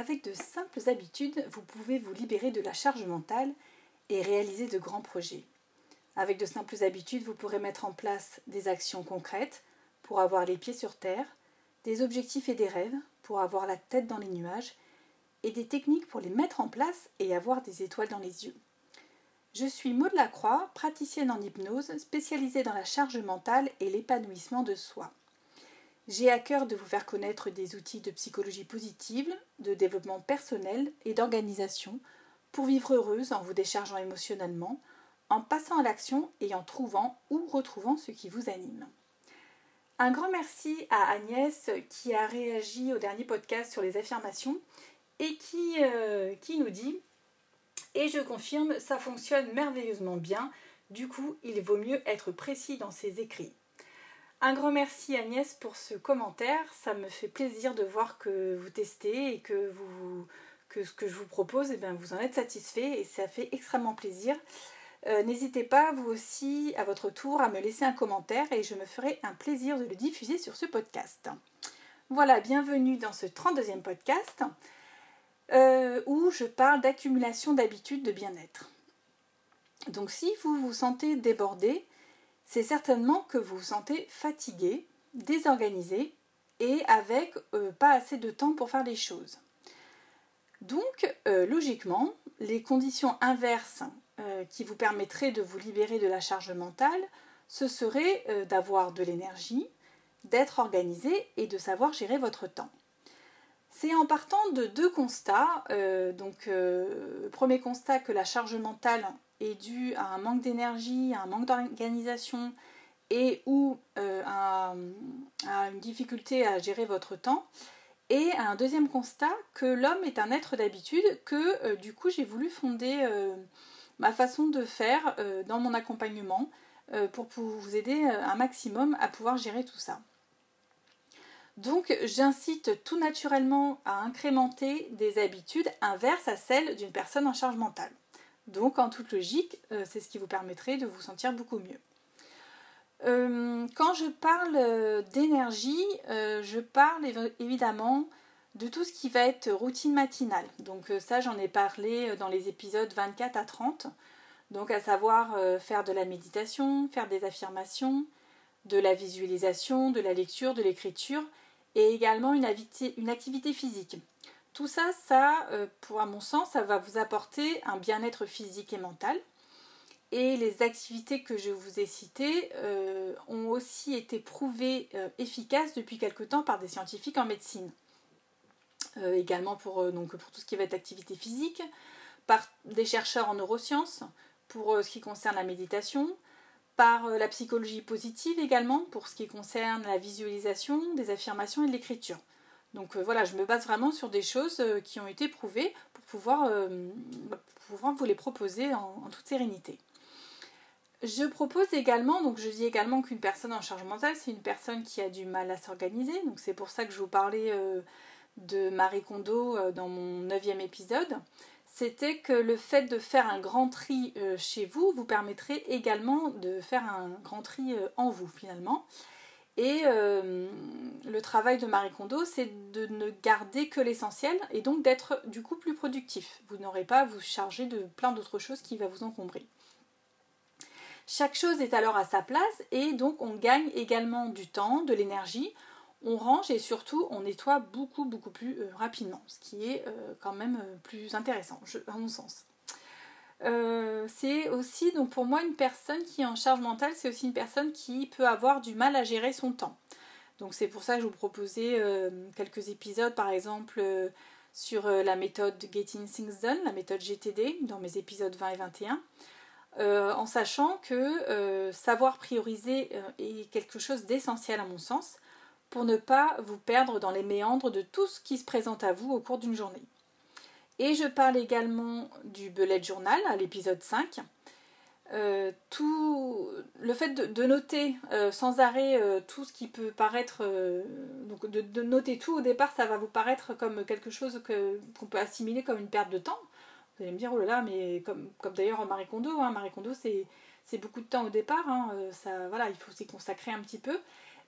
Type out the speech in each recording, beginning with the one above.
avec de simples habitudes, vous pouvez vous libérer de la charge mentale et réaliser de grands projets. Avec de simples habitudes, vous pourrez mettre en place des actions concrètes pour avoir les pieds sur terre, des objectifs et des rêves pour avoir la tête dans les nuages, et des techniques pour les mettre en place et avoir des étoiles dans les yeux. Je suis Maud Lacroix, praticienne en hypnose, spécialisée dans la charge mentale et l'épanouissement de soi. J'ai à cœur de vous faire connaître des outils de psychologie positive, de développement personnel et d'organisation pour vivre heureuse en vous déchargeant émotionnellement, en passant à l'action et en trouvant ou retrouvant ce qui vous anime. Un grand merci à Agnès qui a réagi au dernier podcast sur les affirmations et qui, euh, qui nous dit Et je confirme, ça fonctionne merveilleusement bien, du coup il vaut mieux être précis dans ses écrits. Un grand merci Agnès pour ce commentaire, ça me fait plaisir de voir que vous testez et que, ce que je vous propose, eh bien, vous en êtes satisfait et ça fait extrêmement plaisir. Euh, n'hésitez pas, vous aussi, à votre tour, à me laisser un commentaire et je me ferai un plaisir de le diffuser sur ce podcast. Voilà, bienvenue dans ce 32e podcast euh, où je parle d'accumulation d'habitudes de bien-être. Donc si vous vous sentez débordé, c'est certainement que vous vous sentez fatigué, désorganisé et avec euh, pas assez de temps pour faire les choses. Donc, logiquement, les conditions inverses euh, qui vous permettrait de vous libérer de la charge mentale, ce serait euh, d'avoir de l'énergie, d'être organisé et de savoir gérer votre temps. C'est en partant de deux constats. Euh, donc, premier constat que la charge mentale est due à un manque d'énergie, à un manque d'organisation et ou à, une difficulté à gérer votre temps. Et un deuxième constat que l'homme est un être d'habitude, que du coup j'ai voulu fonder ma façon de faire euh, dans mon accompagnement euh, pour vous aider euh, un maximum à pouvoir gérer tout ça. Donc j'incite tout naturellement à incrémenter des habitudes inverses à celles d'une personne en charge mentale. Donc en toute logique, c'est ce qui vous permettrait de vous sentir beaucoup mieux. quand je parle d'énergie, je parle évidemment de tout ce qui va être routine matinale. Donc euh, ça, j'en ai parlé euh, dans les épisodes 24 à 30. Donc à savoir euh, faire de la méditation, faire des affirmations, de la visualisation, de la lecture, de l'écriture et également une, activité physique. Tout ça, ça, pour à mon sens, ça va vous apporter un bien-être physique et mental. Et les activités que je vous ai citées ont aussi été prouvées efficaces depuis quelque temps par des scientifiques en médecine. Euh, également pour, euh, donc, pour tout ce qui va être activité physique, par des chercheurs en neurosciences pour euh, ce qui concerne la méditation, par la psychologie positive également pour ce qui concerne la visualisation, des affirmations et de l'écriture. Donc voilà, je me base vraiment sur des choses qui ont été prouvées pour pouvoir, pouvoir vous les proposer en, toute sérénité. Je propose également, donc je dis également qu'une personne en charge mentale, c'est une personne qui a du mal à s'organiser. Donc c'est pour ça que je vous parlais de Marie Kondo euh, dans mon neuvième épisode, c'était que le fait de faire un grand tri euh, chez vous vous permettrait également de faire un grand tri euh, en vous finalement. Et le travail de Marie Kondo, c'est de ne garder que l'essentiel et donc d'être du coup plus productif. Vous n'aurez pas à vous charger de plein d'autres choses qui va vous encombrer. Chaque chose est alors à sa place et donc on gagne également du temps, de l'énergie on range et surtout on nettoie beaucoup beaucoup plus euh, rapidement, ce qui est euh, quand même euh, plus intéressant, à mon sens. C'est aussi donc pour moi une personne qui est en charge mentale, c'est aussi une personne qui peut avoir du mal à gérer son temps. Donc c'est pour ça que je vous proposais quelques épisodes par exemple sur la méthode Getting Things Done, la méthode GTD dans mes épisodes 20 et 21. en sachant que savoir prioriser est quelque chose d'essentiel à mon sens pour ne pas vous perdre dans les méandres de tout ce qui se présente à vous au cours d'une journée. Et je parle également du bullet journal à l'épisode 5. Euh, tout le fait de, noter euh, sans arrêt euh, tout ce qui peut paraître donc de, noter tout au départ ça va vous paraître comme quelque chose qu'on peut assimiler comme une perte de temps vous allez me dire oh là là mais comme, comme d'ailleurs Marie Kondo hein, Marie Kondo c'est beaucoup de temps au départ hein, ça voilà il faut s'y consacrer un petit peu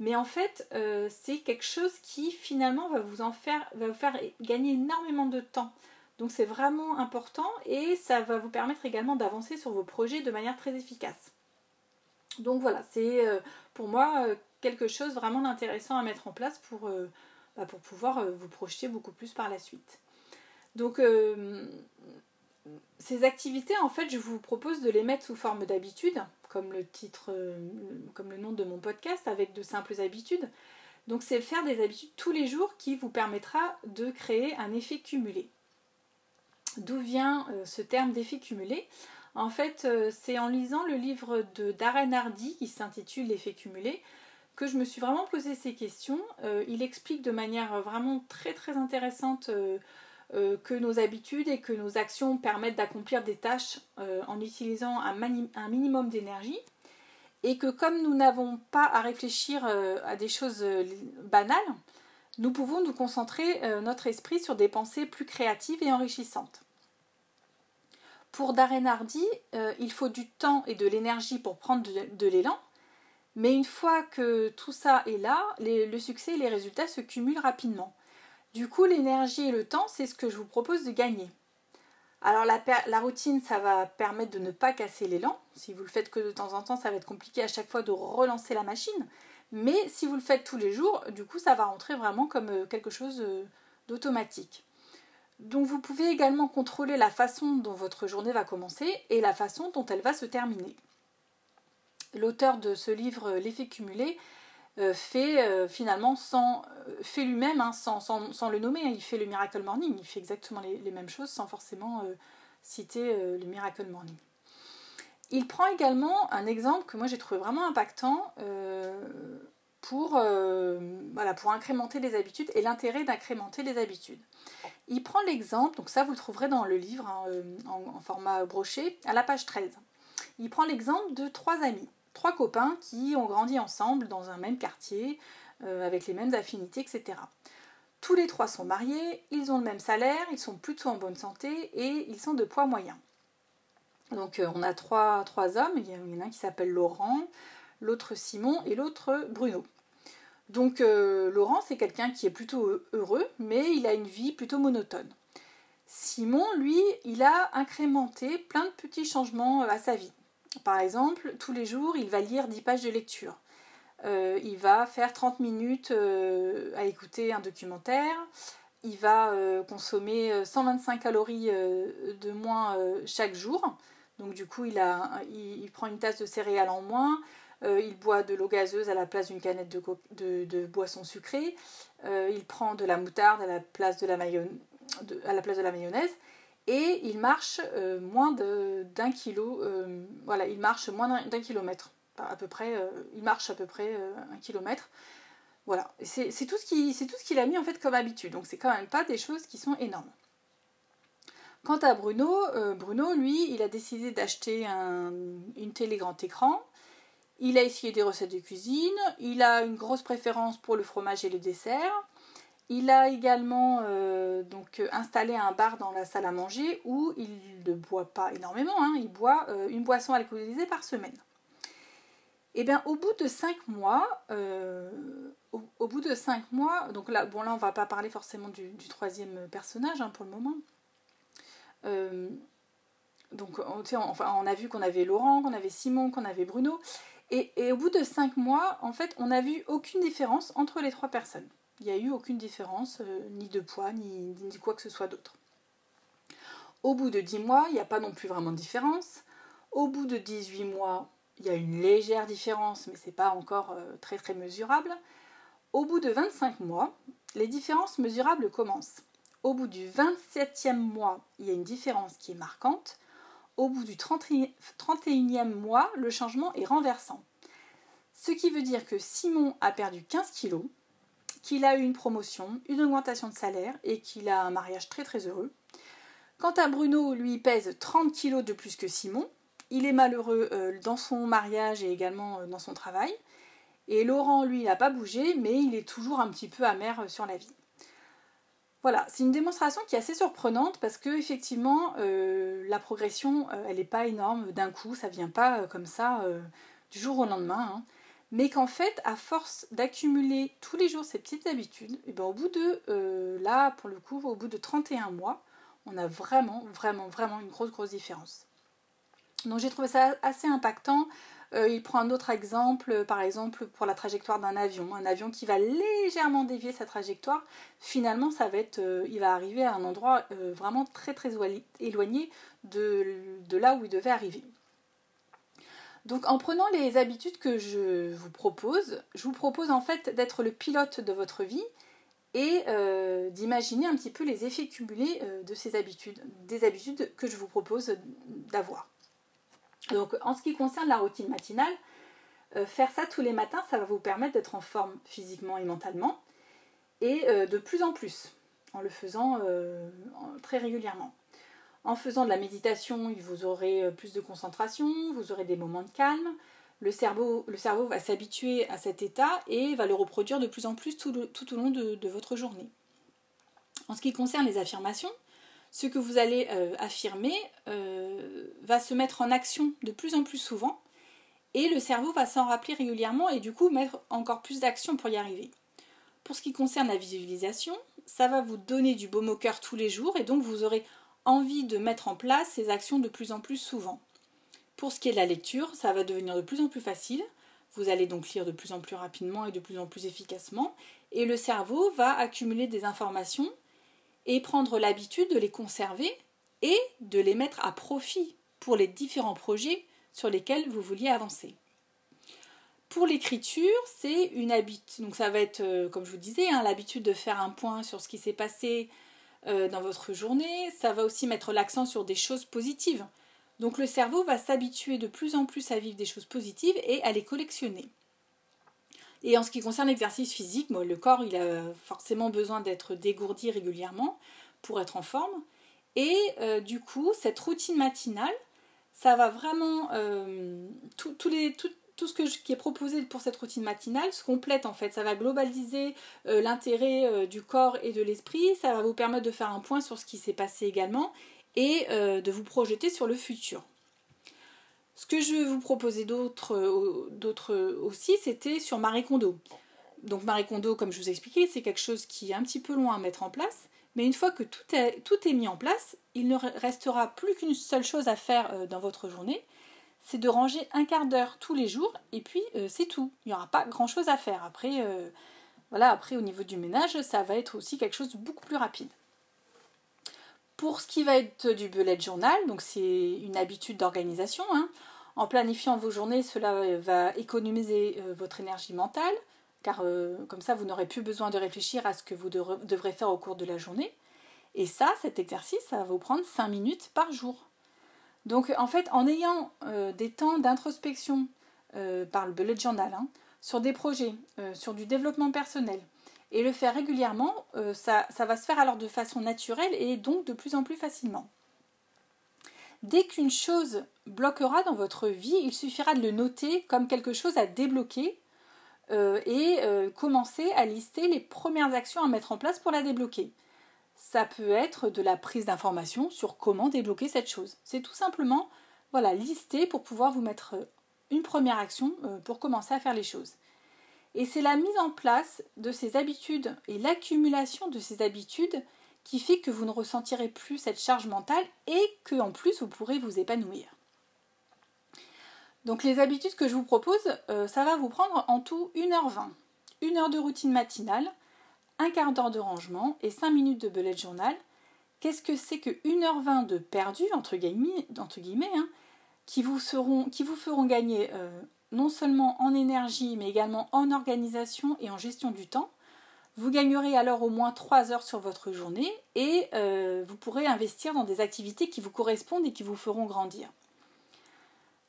Mais en fait, c'est quelque chose qui finalement va vous en faire, va vous faire gagner énormément de temps. Donc c'est vraiment important et ça va vous permettre également d'avancer sur vos projets de manière très efficace. Donc voilà, c'est pour moi quelque chose vraiment d'intéressant à mettre en place pour, bah, pour pouvoir vous projeter beaucoup plus par la suite. Donc ces activités, en fait, je vous propose de les mettre sous forme d'habitude, comme le titre, euh, comme le nom de mon podcast, avec de simples habitudes. Donc c'est faire des habitudes tous les jours qui vous permettra de créer un effet cumulé. D'où vient euh, ce terme d'effet cumulé En fait, euh, c'est en lisant le livre de Darren Hardy qui s'intitule L'effet cumulé que je me suis vraiment posé ces questions. il explique de manière vraiment très intéressante euh, que nos habitudes et que nos actions permettent d'accomplir des tâches euh, en utilisant un, minimum d'énergie et que comme nous n'avons pas à réfléchir euh, à des choses banales, nous pouvons nous concentrer notre esprit sur des pensées plus créatives et enrichissantes. Pour Darren Hardy, il faut du temps et de l'énergie pour prendre de, l'élan, mais une fois que tout ça est là, le succès et les résultats se cumulent rapidement. Du coup, l'énergie et le temps, c'est ce que je vous propose de gagner. Alors la, routine, ça va permettre de ne pas casser l'élan. Si vous le faites que de temps en temps, ça va être compliqué à chaque fois de relancer la machine. Mais si vous le faites tous les jours, du coup, ça va rentrer vraiment comme euh, quelque chose euh, d'automatique. Donc vous pouvez également contrôler la façon dont votre journée va commencer et la façon dont elle va se terminer. L'auteur de ce livre, L'effet cumulé, euh, fait euh, finalement sans euh, fait lui-même hein, sans, le nommer hein. il fait le Miracle Morning il fait exactement les, mêmes choses sans forcément citer le Miracle Morning il prend également un exemple que moi j'ai trouvé vraiment impactant pour, voilà, pour incrémenter les habitudes et l'intérêt d'incrémenter les habitudes. Il prend l'exemple, donc ça vous le trouverez dans le livre hein, en, en, format broché, à la page 13. Il prend l'exemple de trois amis trois copains qui ont grandi ensemble dans un même quartier, euh, avec les mêmes affinités, etc. Tous les trois sont mariés, ils ont le même salaire, ils sont plutôt en bonne santé et ils sont de poids moyen. Donc euh, on a trois, trois, hommes, il y en a un qui s'appelle Laurent, l'autre Simon et l'autre Bruno. Donc euh, Laurent c'est quelqu'un qui est plutôt heureux, mais il a une vie plutôt monotone. Simon, lui, il a incrémenté plein de petits changements à sa vie. Par exemple, tous les jours, il va lire 10 pages de lecture. Euh, il va faire 30 minutes euh, à écouter un documentaire. Il va euh, consommer 125 calories de moins chaque jour. Donc du coup, il, a, il, prend une tasse de céréales en moins. Il boit de l'eau gazeuse à la place d'une canette de, de, boisson sucrée. il prend de la moutarde à la place de la, de mayonnaise et il marche euh, moins d'un kilo. Euh, voilà, il marche moins d'un kilomètre. À peu près, euh, il marche à peu près un kilomètre. Voilà, c'est tout ce qu'il a mis en fait comme habitude. Donc c'est quand même pas des choses qui sont énormes. Quant à Bruno, Bruno, lui, il a décidé d'acheter une télé grand écran. Il a essayé des recettes de cuisine. Il a une grosse préférence pour le fromage et le dessert. Il a également euh, donc installé un bar dans la salle à manger où il ne boit pas énormément, hein. il boit euh, une boisson alcoolisée par semaine. Et eh bien au bout de 5 mois, euh, au, bout de 5 mois, donc là, bon là on va pas parler forcément du, troisième personnage hein, pour le moment. donc on a vu qu'on avait Laurent, qu'on avait Simon, qu'on avait Bruno. Et, au bout de 5 mois, en fait, on n'a vu aucune différence entre les trois personnes. Il n'y a eu aucune différence, euh, ni de poids, ni, ni, quoi que ce soit d'autre. Au bout de 10 mois, il n'y a pas non plus vraiment de différence. Au bout de 18 mois, il y a une légère différence, mais ce n'est pas encore euh, très très mesurable. Au bout de 25 mois, les différences mesurables commencent. Au bout du 27e mois, il y a une différence qui est marquante. Au bout du 31e mois, le changement est renversant. Ce qui veut dire que Simon a perdu 15 kilos, qu'il a eu une promotion, une augmentation de salaire et qu'il a un mariage très très heureux. Quant à Bruno, lui pèse 30 kilos de plus que Simon. Il est malheureux euh, dans son mariage et également euh, dans son travail. Et Laurent, lui, n'a pas bougé, mais il est toujours un petit peu amer euh, sur la vie. Voilà, c'est une démonstration qui est assez surprenante parce que effectivement, la progression, elle n'est pas énorme d'un coup, ça vient pas comme ça du jour au lendemain. Hein. mais qu'en fait, à force d'accumuler tous les jours ces petites habitudes, eh ben au bout de, euh, là, pour le coup, au bout de 31 mois, on a vraiment, vraiment, vraiment une grosse, grosse différence. Donc j'ai trouvé ça assez impactant. Euh, il prend un autre exemple, par exemple pour la trajectoire d'un avion. Un avion qui va légèrement dévier sa trajectoire, finalement ça va être, euh, il va arriver à un endroit vraiment très très éloigné de là où il devait arriver. Donc en prenant les habitudes que je vous propose, je vous propose en fait d'être le pilote de votre vie et euh, d'imaginer un petit peu les effets cumulés euh, de ces habitudes, des habitudes que je vous propose d'avoir. Donc en ce qui concerne la routine matinale, euh, faire ça tous les matins, ça va vous permettre d'être en forme physiquement et mentalement, et de plus en plus, en le faisant très régulièrement. En faisant de la méditation, vous aurez euh, plus de concentration, vous aurez des moments de calme. Le cerveau va s'habituer à cet état et va le reproduire de plus en plus tout, au long de, votre journée. En ce qui concerne les affirmations, ce que vous allez euh, affirmer euh, va se mettre en action de plus en plus souvent et le cerveau va s'en rappeler régulièrement et du coup mettre encore plus d'action pour y arriver. Pour ce qui concerne la visualisation, ça va vous donner du baume au cœur tous les jours et donc vous aurez envie de mettre en place ces actions de plus en plus souvent. Pour ce qui est de la lecture, ça va devenir de plus en plus facile. Vous allez donc lire de plus en plus rapidement et de plus en plus efficacement. Et le cerveau va accumuler des informations et prendre l'habitude de les conserver et de les mettre à profit pour les différents projets sur lesquels vous vouliez avancer. Pour l'écriture, c'est une habitude. Donc ça va être, euh, comme je vous disais, hein, l'habitude de faire un point sur ce qui s'est passé euh, dans votre journée. Ça va aussi mettre l'accent sur des choses positives. Donc le cerveau va s'habituer de plus en plus à vivre des choses positives et à les collectionner. Et en ce qui concerne l'exercice physique, le corps il a forcément besoin d'être dégourdi régulièrement pour être en forme. Et euh, du coup, cette routine matinale, ça va vraiment euh, tout ce qui est proposé pour cette routine matinale se complète en fait. Ça va globaliser euh, l'intérêt du corps et de l'esprit. Ça va vous permettre de faire un point sur ce qui s'est passé également et de vous projeter sur le futur. Ce que je vais vous proposer d'autre aussi, c'était sur Marie Kondo. Donc Marie Kondo, comme je vous ai expliqué, c'est quelque chose qui est un petit peu loin à mettre en place. Mais une fois que tout est, tout est mis en place, il ne restera plus qu'une seule chose à faire dans votre journée, c'est de ranger un quart d'heure tous les jours et puis euh, c'est tout. Il n'y aura pas grand chose à faire. Après, euh, voilà, après au niveau du ménage, ça va être aussi quelque chose de beaucoup plus rapide. Pour ce qui va être du bullet journal, donc c'est une habitude d'organisation. Hein. En planifiant vos journées, cela va économiser euh, votre énergie mentale, car comme ça, vous n'aurez plus besoin de réfléchir à ce que vous devrez faire au cours de la journée. Et ça, cet exercice, ça va vous prendre 5 minutes par jour. Donc en fait, en ayant euh, des temps d'introspection euh, par le bullet journal hein, sur des projets, euh, sur du développement personnel, et le faire régulièrement, ça, ça, va se faire alors de façon naturelle et donc de plus en plus facilement. Dès qu'une chose bloquera dans votre vie, il suffira de le noter comme quelque chose à débloquer et commencer à lister les premières actions à mettre en place pour la débloquer ça peut être de la prise d'information sur comment débloquer cette chose. C'est tout simplement voilà, lister pour pouvoir vous mettre une première action euh, pour commencer à faire les choses. Et c'est la mise en place de ces habitudes et l'accumulation de ces habitudes qui fait que vous ne ressentirez plus cette charge mentale et que en plus vous pourrez vous épanouir. Donc les habitudes que je vous propose, euh, ça va vous prendre en tout 1h20. Une heure de routine matinale, un quart d'heure de rangement et 5 minutes de bullet journal. Qu'est-ce que c'est que 1h20 de perdu, entre guillemets, entre guillemets hein, qui, vous seront, qui vous feront gagner euh, non seulement en énergie, mais également en organisation et en gestion du temps vous gagnerez alors au moins 3 heures sur votre journée et euh, vous pourrez investir dans des activités qui vous correspondent et qui vous feront grandir.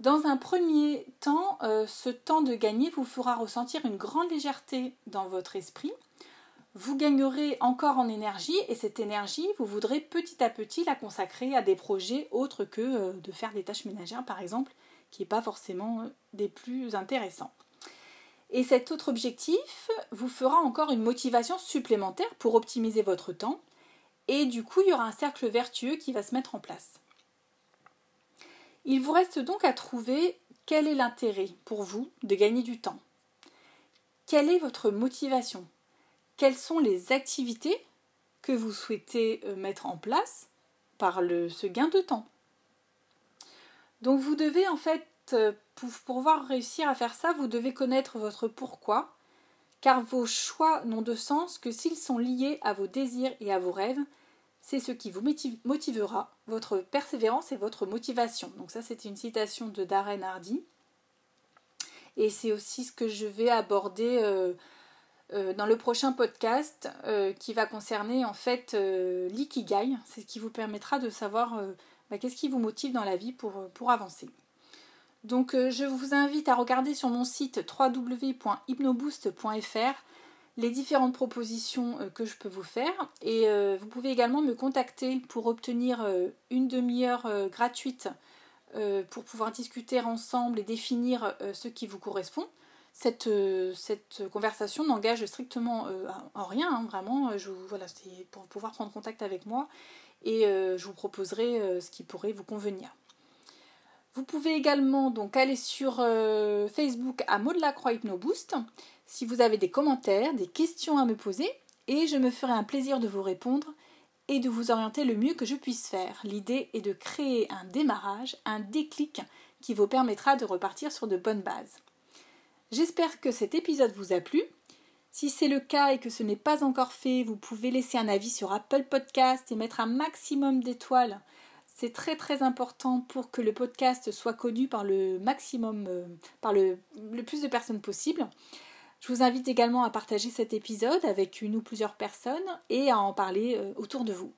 Dans un premier temps, euh, ce temps de gagner vous fera ressentir une grande légèreté dans votre esprit vous gagnerez encore en énergie et cette énergie, vous voudrez petit à petit la consacrer à des projets autres que euh, de faire des tâches ménagères par exemple, qui n'est pas forcément euh, des plus intéressants. Et cet autre objectif vous fera encore une motivation supplémentaire pour optimiser votre temps et du coup il y aura un cercle vertueux qui va se mettre en place. Il vous reste donc à trouver quel est l'intérêt pour vous de gagner du temps. quelle est votre motivation? Quelles sont les activités que vous souhaitez euh, mettre en place par ce gain de temps? Donc vous devez en fait, euh, pour pouvoir réussir à faire ça, vous devez connaître votre pourquoi, car vos choix n'ont de sens que s'ils sont liés à vos désirs et à vos rêves. C'est ce qui vous motivera, votre persévérance et votre motivation. Donc ça, c'est une citation de Darren Hardy. Et c'est aussi ce que je vais aborder euh, euh, dans le prochain podcast qui va concerner en fait l'ikigai. C'est ce qui vous permettra de savoir bah, qu'est-ce qui vous motive dans la vie pour, pour avancer? Donc je vous invite à regarder sur mon site www.hypnoboost.fr les différentes propositions que je peux vous faire et vous pouvez également me contacter pour obtenir une demi-heure gratuite euh, pour pouvoir discuter ensemble et définir euh, ce qui vous correspond. Cette, euh, cette conversation n'engage strictement en rien, hein, vraiment. Je, voilà, c'est pour pouvoir prendre contact avec moi et je vous proposerai ce qui pourrait vous convenir. Vous pouvez également donc aller sur Facebook à Maud Lacroix Hypnoboost si vous avez des commentaires, des questions à me poser et je me ferai un plaisir de vous répondre et de vous orienter le mieux que je puisse faire. L'idée est de créer un démarrage, un déclic qui vous permettra de repartir sur de bonnes bases. J'espère que cet épisode vous a plu. Si c'est le cas et que ce n'est pas encore fait, vous pouvez laisser un avis sur Apple Podcast et mettre un maximum d'étoiles. C'est très très important pour que le podcast soit connu par le maximum, euh, par le, plus de personnes possible. Je vous invite également à partager cet épisode avec une ou plusieurs personnes et à en parler euh, autour de vous.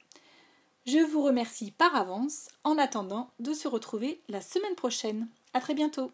Je vous remercie par avance en attendant de se retrouver la semaine prochaine. À très bientôt.